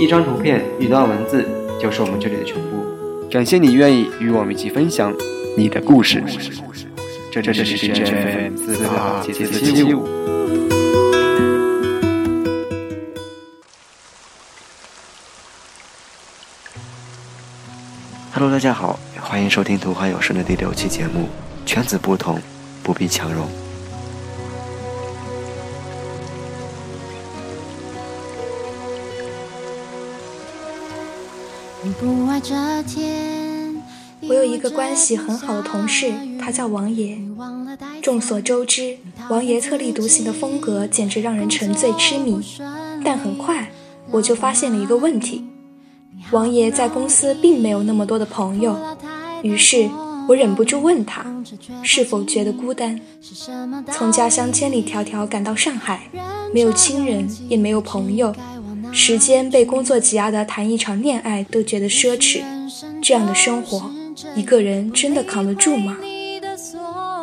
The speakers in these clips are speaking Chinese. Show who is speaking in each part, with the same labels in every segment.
Speaker 1: 一张图片、一段文字就是我们这里的全部。感谢你愿意与我们一起分享你的故事。这这这是 FM 四八七七七五。Hello，大家好，欢迎收听《图画有声》的第六期节目。圈子不同，不必强融。
Speaker 2: 我有一个关系很好的同事，他叫王爷。众所周知，王爷特立独行的风格简直让人沉醉痴迷。但很快，我就发现了一个问题：王爷在公司并没有那么多的朋友。于是我忍不住问他，是否觉得孤单？从家乡千里迢迢赶到上海，没有亲人，也没有朋友。时间被工作挤压的，谈一场恋爱都觉得奢侈。这样的生活，一个人真的扛得住吗？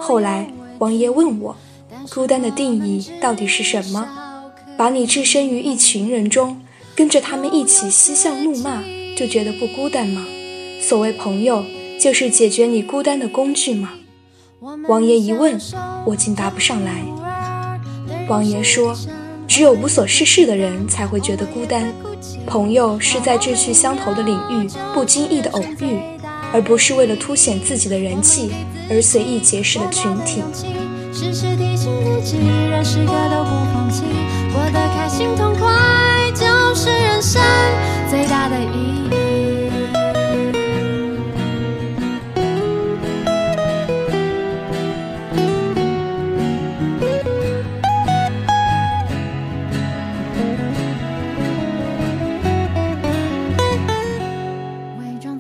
Speaker 2: 后来，王爷问我，孤单的定义到底是什么？把你置身于一群人中，跟着他们一起嬉笑怒骂，就觉得不孤单吗？所谓朋友，就是解决你孤单的工具吗？王爷一问，我竟答不上来。王爷说。只有无所事事的人才会觉得孤单，朋友是在志趣相投的领域不经意的偶遇，而不是为了凸显自己的人气而随意结识的群体。时时提醒自己，任时刻都不放弃，过得开心痛快就是人生最大的意义。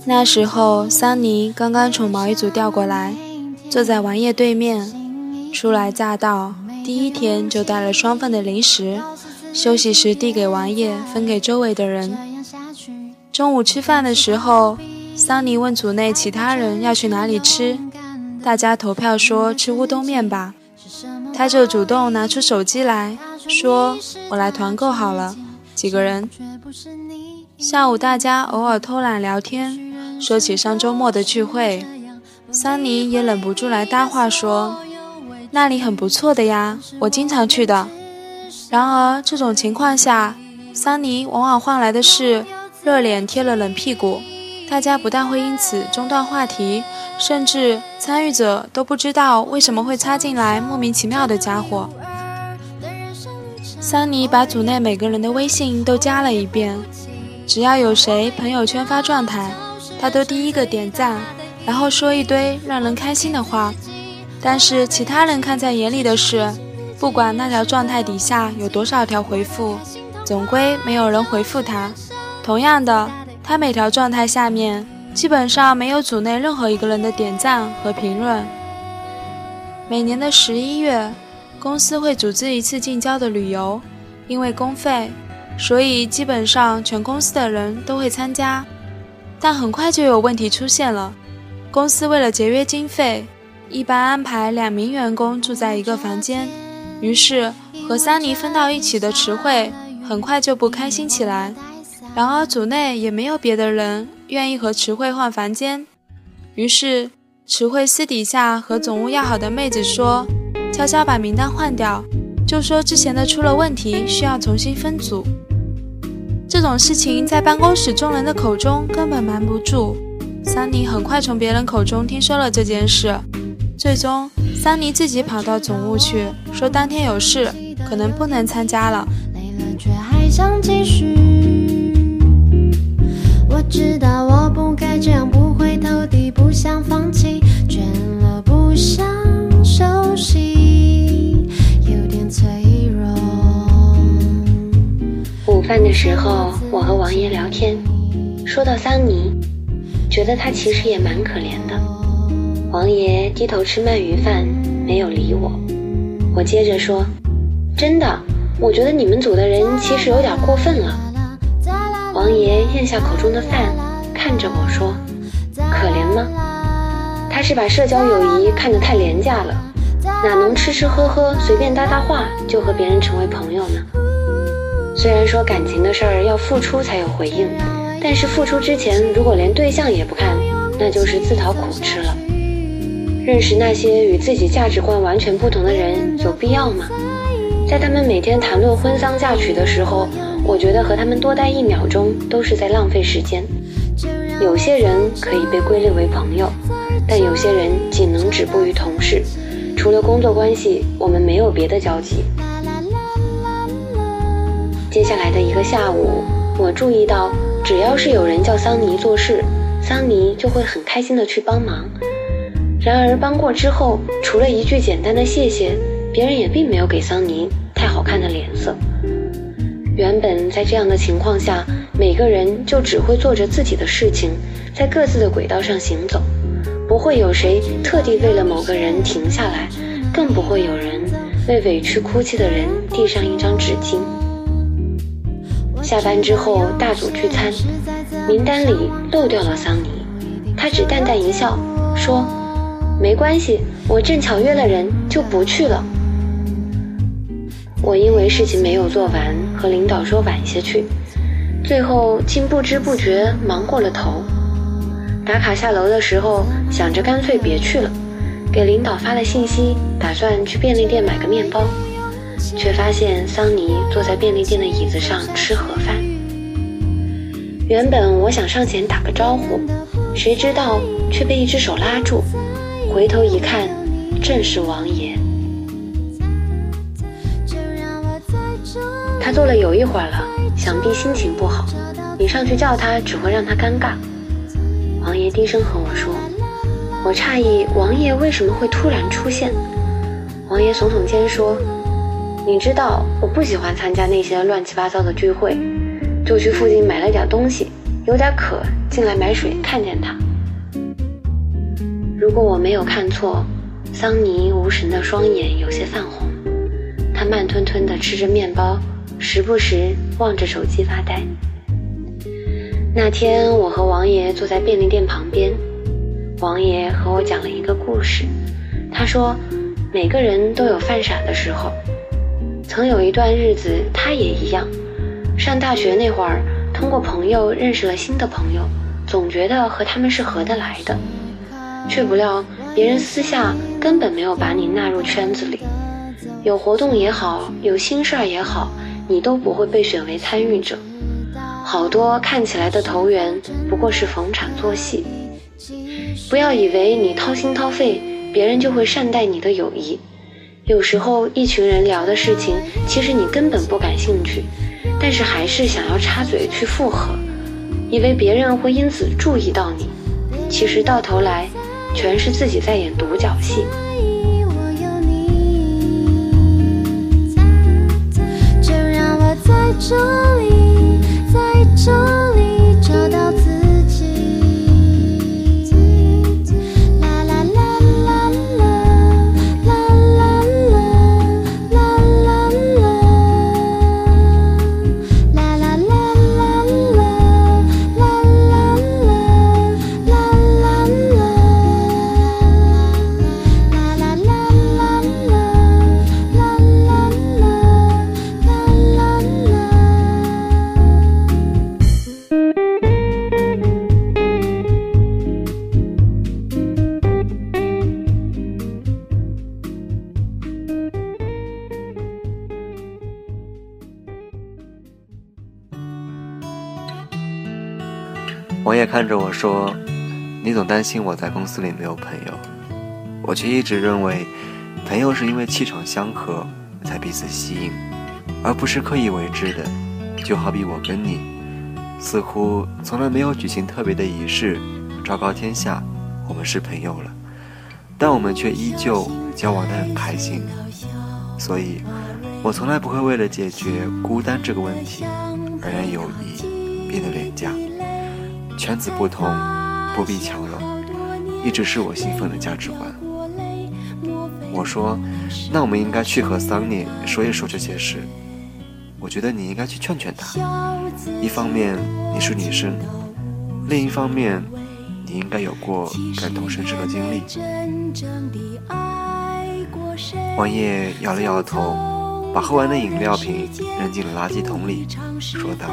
Speaker 3: 那时候，桑尼刚刚从毛衣组调过来，坐在王爷对面。初来乍到，第一天就带了双份的零食，休息时递给王爷，分给周围的人。中午吃饭的时候，桑尼问组内其他人要去哪里吃，大家投票说吃乌冬面吧，他就主动拿出手机来说：“我来团购好了，几个人。”下午大家偶尔偷懒聊天。说起上周末的聚会，桑尼也忍不住来搭话说：“那里很不错的呀，我经常去的。”然而这种情况下，桑尼往往换来的是热脸贴了冷屁股，大家不但会因此中断话题，甚至参与者都不知道为什么会插进来莫名其妙的家伙。桑尼把组内每个人的微信都加了一遍，只要有谁朋友圈发状态。他都第一个点赞，然后说一堆让人开心的话，但是其他人看在眼里的是，不管那条状态底下有多少条回复，总归没有人回复他。同样的，他每条状态下面基本上没有组内任何一个人的点赞和评论。每年的十一月，公司会组织一次近郊的旅游，因为公费，所以基本上全公司的人都会参加。但很快就有问题出现了。公司为了节约经费，一般安排两名员工住在一个房间。于是和桑尼分到一起的池慧很快就不开心起来。然而组内也没有别的人愿意和池慧换房间。于是池慧私底下和总务要好的妹子说，悄悄把名单换掉，就说之前的出了问题，需要重新分组。这种事情在办公室众人的口中根本瞒不住。桑尼很快从别人口中听说了这件事，最终桑尼自己跑到总务去，说当天有事，可能不能参加了。却还想继续我知道我不该这样，不回头地，不想放弃，倦了不想休息，
Speaker 4: 饭的时候，我和王爷聊天，说到桑尼，觉得他其实也蛮可怜的。王爷低头吃鳗鱼饭，没有理我。我接着说，真的，我觉得你们组的人其实有点过分了。王爷咽下口中的饭，看着我说，可怜吗？他是把社交友谊看得太廉价了，哪能吃吃喝喝随便搭搭话就和别人成为朋友呢？虽然说感情的事儿要付出才有回应，但是付出之前如果连对象也不看，那就是自讨苦吃了。认识那些与自己价值观完全不同的人有必要吗？在他们每天谈论婚丧嫁娶的时候，我觉得和他们多待一秒钟都是在浪费时间。有些人可以被归类为朋友，但有些人仅能止步于同事，除了工作关系，我们没有别的交集。接下来的一个下午，我注意到，只要是有人叫桑尼做事，桑尼就会很开心的去帮忙。然而帮过之后，除了一句简单的谢谢，别人也并没有给桑尼太好看的脸色。原本在这样的情况下，每个人就只会做着自己的事情，在各自的轨道上行走，不会有谁特地为了某个人停下来，更不会有人为委屈哭泣的人递上一张纸巾。下班之后大组聚餐，名单里漏掉了桑尼，他只淡淡一笑说。没关系，我正巧约了人，就不去了。我因为事情没有做完，和领导说晚些去，最后竟不知不觉忙过了头。打卡下楼的时候，想着干脆别去了，给领导发了信息，打算去便利店买个面包，却发现桑尼坐在便利店的椅子上吃盒饭。原本我想上前打个招呼，谁知道却被一只手拉住。回头一看，正是王爷。他坐了有一会儿了，想必心情不好。你上去叫他，只会让他尴尬。王爷低声和我说：“我诧异王爷为什么会突然出现。”王爷耸耸肩说：“你知道我不喜欢参加那些乱七八糟的聚会，就去附近买了点东西，有点渴，进来买水，看见他。”如果我没有看错，桑尼无神的双眼有些泛红，他慢吞吞地吃着面包，时不时望着手机发呆。那天，我和王爷坐在便利店旁边，王爷和我讲了一个故事。他说，每个人都有犯傻的时候，曾有一段日子，他也一样。上大学那会儿，通过朋友认识了新的朋友，总觉得和他们是合得来的。却不料，别人私下根本没有把你纳入圈子里，有活动也好，有心事儿也好，你都不会被选为参与者。好多看起来的投缘，不过是逢场作戏。不要以为你掏心掏肺，别人就会善待你的友谊。有时候一群人聊的事情，其实你根本不感兴趣，但是还是想要插嘴去附和，以为别人会因此注意到你，其实到头来。全是自己在演独角戏。就让我在这里，
Speaker 1: 王爷看着我说：“你总担心我在公司里没有朋友，我却一直认为，朋友是因为气场相合才彼此吸引，而不是刻意为之的。就好比我跟你，似乎从来没有举行特别的仪式，昭告天下我们是朋友了，但我们却依旧交往得很开心。所以，我从来不会为了解决孤单这个问题，而让友谊变得廉价。”圈子不同，不必强融，一直是我信奉的价值观。我说，那我们应该去和桑尼说一说这些事。我觉得你应该去劝劝他。一方面你是女生，另一方面你应该有过感同身受的经历。王爷摇了摇头，
Speaker 2: 把喝完的饮料瓶扔进了垃圾桶里，说道：“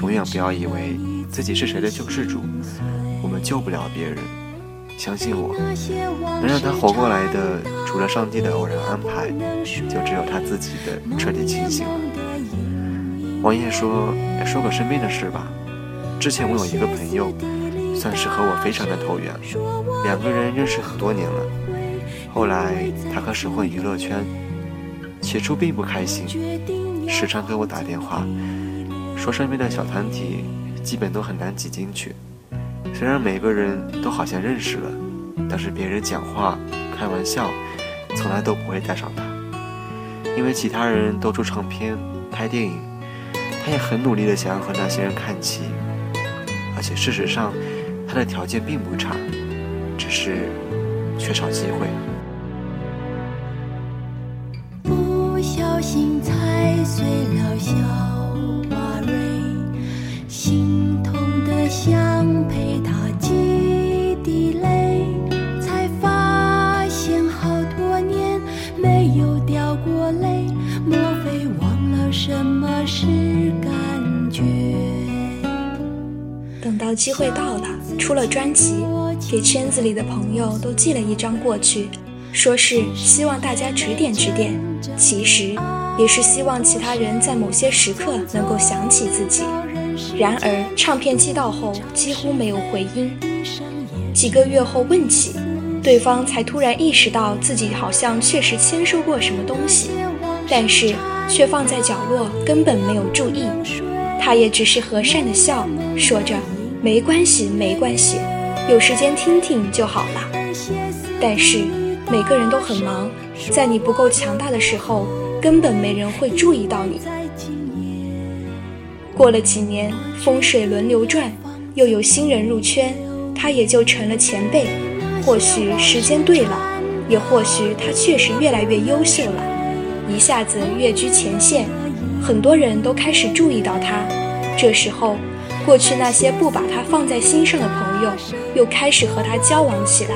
Speaker 2: 永远不要以为自己是谁的救世主，我们救不了别人。相信我，能让他活过来的，除了上帝的偶然安排，就只有他自己的彻底清醒了。”王爷说：“说个身边的事吧。之前我有一个朋友，算是和我非常的投缘，两个人认识很多年了。后来他开始混娱乐圈。”起初并不开心，时常给我打电话，说身边的小团体基本都很难挤进去。虽然每个人都好像认识了，但是别人讲话、开玩笑，从来都不会带上他。因为其他人都出唱片、拍电影，他也很努力的想要和那些人看齐。而且事实上，他的条件并不差，只是缺少机会。不小心踩碎了小机会到了，出了专辑，给圈子里的朋友都寄了一张过去，说是希望大家指点指点，其实。也是希望其他人在某些时刻能够想起自己。然而，唱片寄到后几乎没有回音。几个月后问起，对方才突然意识到自己好像确实签收过什么东西，但是却放在角落，根本没有注意。他也只是和善的笑，说着：“没关系，没关系，有时间听听就好了。”但是每个人都很忙，在你不够强大的时候。根本没人会注意到你。过了几年，风水轮流转，又有新人入圈，他也就成了前辈。或许时间对了，也或许他确实越来越优秀了，一下子跃居前线，很多人都开始注意到他。这时候，过去那些不把他放在心上的朋友，又开始和他交往起来，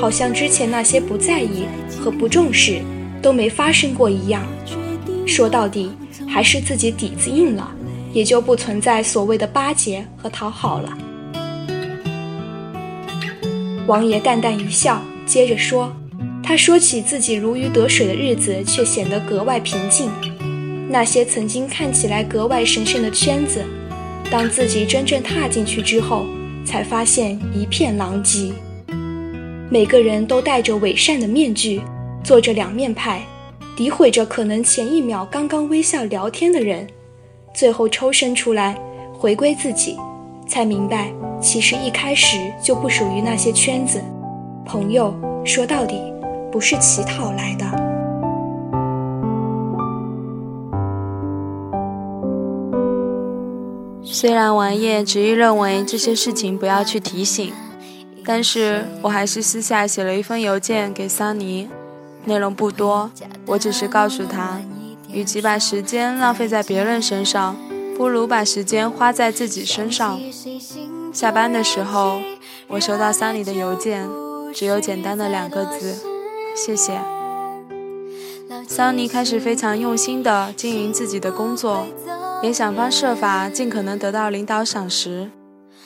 Speaker 2: 好像之前那些不在意和不重视。都没发生过一样，说到底还是自己底子硬了，也就不存在所谓的巴结和讨好了。王爷淡淡一笑，接着说：“他说起自己如鱼得水的日子，却显得格外平静。那些曾经看起来格外神圣的圈子，当自己真正踏进去之后，才发现一片狼藉。每个人都戴着伪善的面具。”做着两面派，诋毁着可能前一秒刚刚微笑聊天的人，最后抽身出来，回归自己，才明白其实一开始就不属于那些圈子。朋友说到底不是乞讨来的。
Speaker 3: 虽然王爷执意认为这些事情不要去提醒，但是我还是私下写了一封邮件给桑尼。内容不多，我只是告诉他，与其把时间浪费在别人身上，不如把时间花在自己身上。下班的时候，我收到桑尼的邮件，只有简单的两个字：谢谢。桑尼开始非常用心地经营自己的工作，也想方设法尽可能得到领导赏识，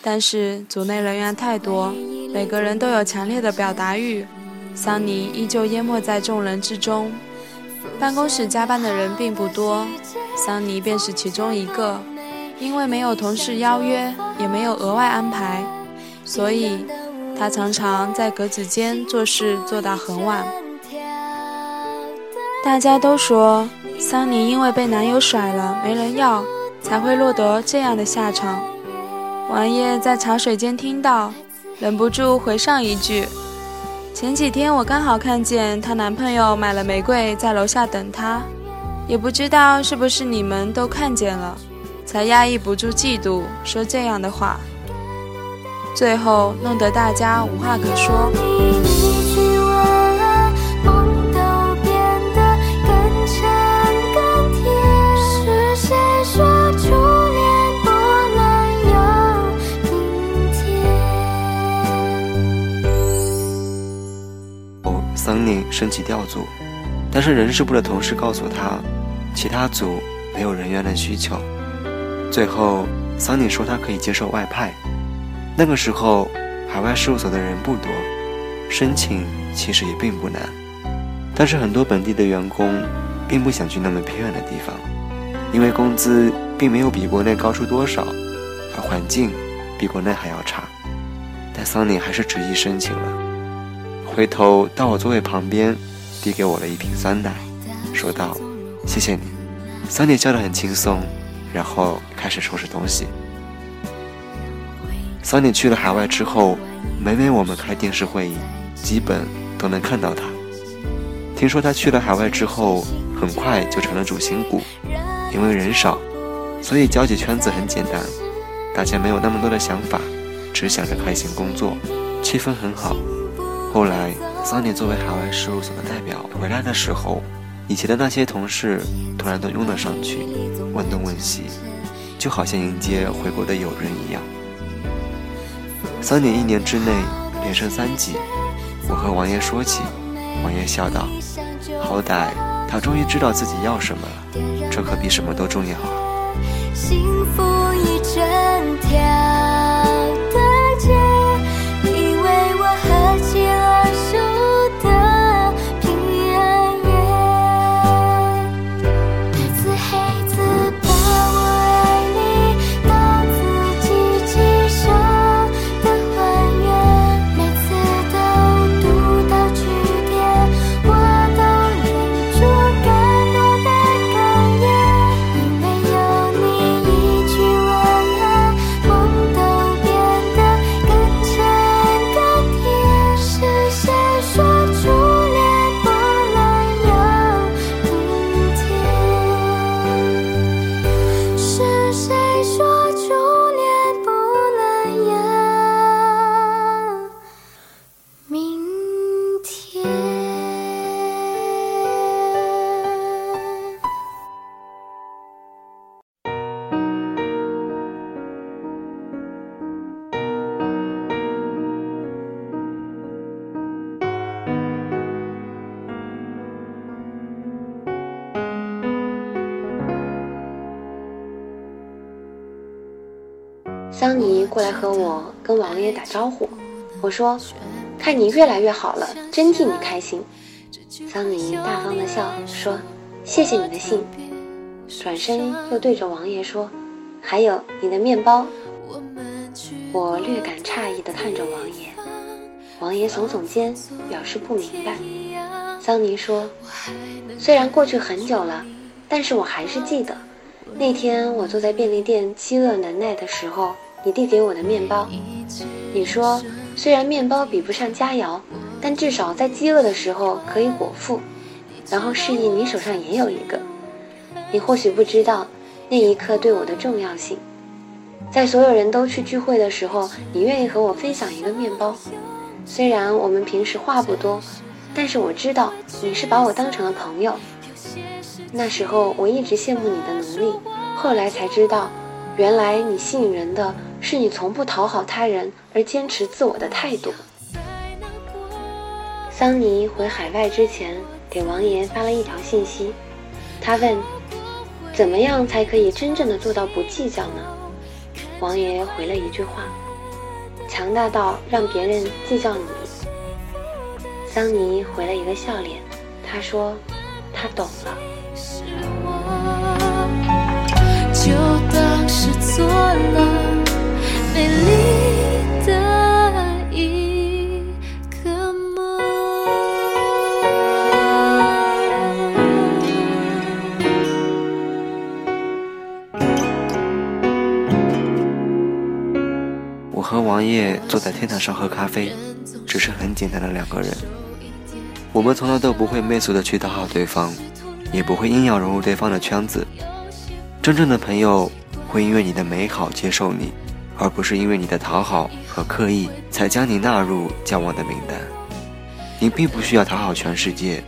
Speaker 3: 但是组内人员太多，每个人都有强烈的表达欲。桑尼依旧淹没在众人之中，办公室加班的人并不多，桑尼便是其中一个。因为没有同事邀约，也没有额外安排，所以他常常在格子间做事做到很晚。大家都说桑尼因为被男友甩了，没人要，才会落得这样的下场。王爷在茶水间听到，忍不住回上一句。前几天我刚好看见她男朋友买了玫瑰在楼下等她，也不知道是不是你们都看见了，才压抑不住嫉妒说这样的话，最后弄得大家无话可说。
Speaker 2: 申请调组，
Speaker 1: 但是人事部的同事告诉他，其他组没有人员的需求。最后，桑尼说他可以接受外派。那个时候，海外事务所的人不多，申请其实也并不难。但是很多本地的员工并不想去那么偏远的地方，因为工资并没有比国内高出多少，而环境比国内还要差。但桑尼还是执意申请了。回头到我座位旁边，递给我了一瓶酸奶，说道：“谢谢你。”桑尼笑得很轻松。然后开始收拾东西。桑尼去了海外之后，每每我们开电视会议，基本都能看到他。听说他去了海外之后，很快就成了主心骨，因为人少，所以交际圈子很简单，大家没有那么多的想法，只想着开心工作，气氛很好。后来，桑尼作为海外事务所的代表回来的时候。以前的那些同事突然都拥了上去，问东问西，就好像迎接回国的友人一样。三年一年之内连升三级，我和王爷说起，王爷笑道：“好歹他终于知道自己要什么了，这可比什么都重要。”幸福一整条。
Speaker 4: 桑尼过来和我跟王爷打招呼，我说：“看你越来越好了，真替你开心。”桑尼大方的笑说：“谢谢你的信。”转身又对着王爷说：“还有你的面包。”我略感诧异的看着王爷，王爷耸耸肩表示不明白。桑尼说：“虽然过去很久了，但是我还是记得那天我坐在便利店饥饿难耐的时候。”你递给我的面包，你说虽然面包比不上佳肴，但至少在饥饿的时候可以果腹，然后示意你手上也有一个。你或许不知道那一刻对我的重要性，在所有人都去聚会的时候，你愿意和我分享一个面包。虽然我们平时话不多，但是我知道你是把我当成了朋友。那时候我一直羡慕你的能力，后来才知道，原来你吸引人的。是你从不讨好他人而坚持自我的态度。桑尼回海外之前，给王爷发了一条信息，他问：“怎么样才可以真正的做到不计较呢？”王爷回了一句话：“强大到让别人计较你。”桑尼回了一个笑脸，他说：“他懂了。”就当是做了。美丽的一个梦。我和王爷坐在天台上喝咖啡，只是很简单的两个人。我们从来都不会媚俗的去讨好对方，也不会硬要融入对方的圈子。真正的朋友会因为你的美好接受你。而不是因为你的讨好和刻意才将你纳入交往的名单。你并不需要讨好全世界，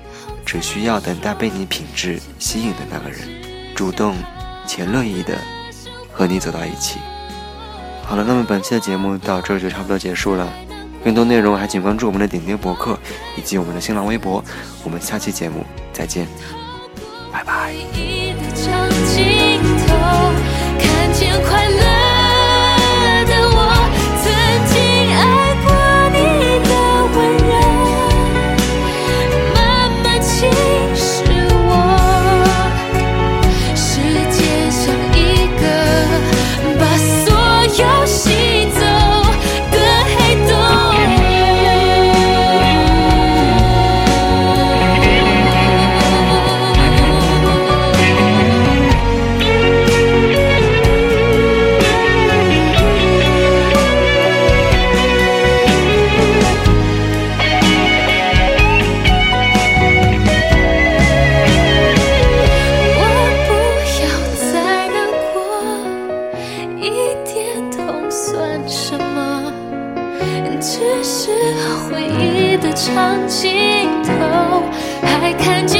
Speaker 4: 只需要等待被你品质吸引的那个人，主动且乐意的和你走到一起。好了，那么本期的节目到这就差不多结束了。
Speaker 1: 更多内容还请关注我们的点点博客以及我们的新浪微博。我们下期节目再见，拜拜。
Speaker 5: 一点痛算什么？只是回忆的长镜头还看见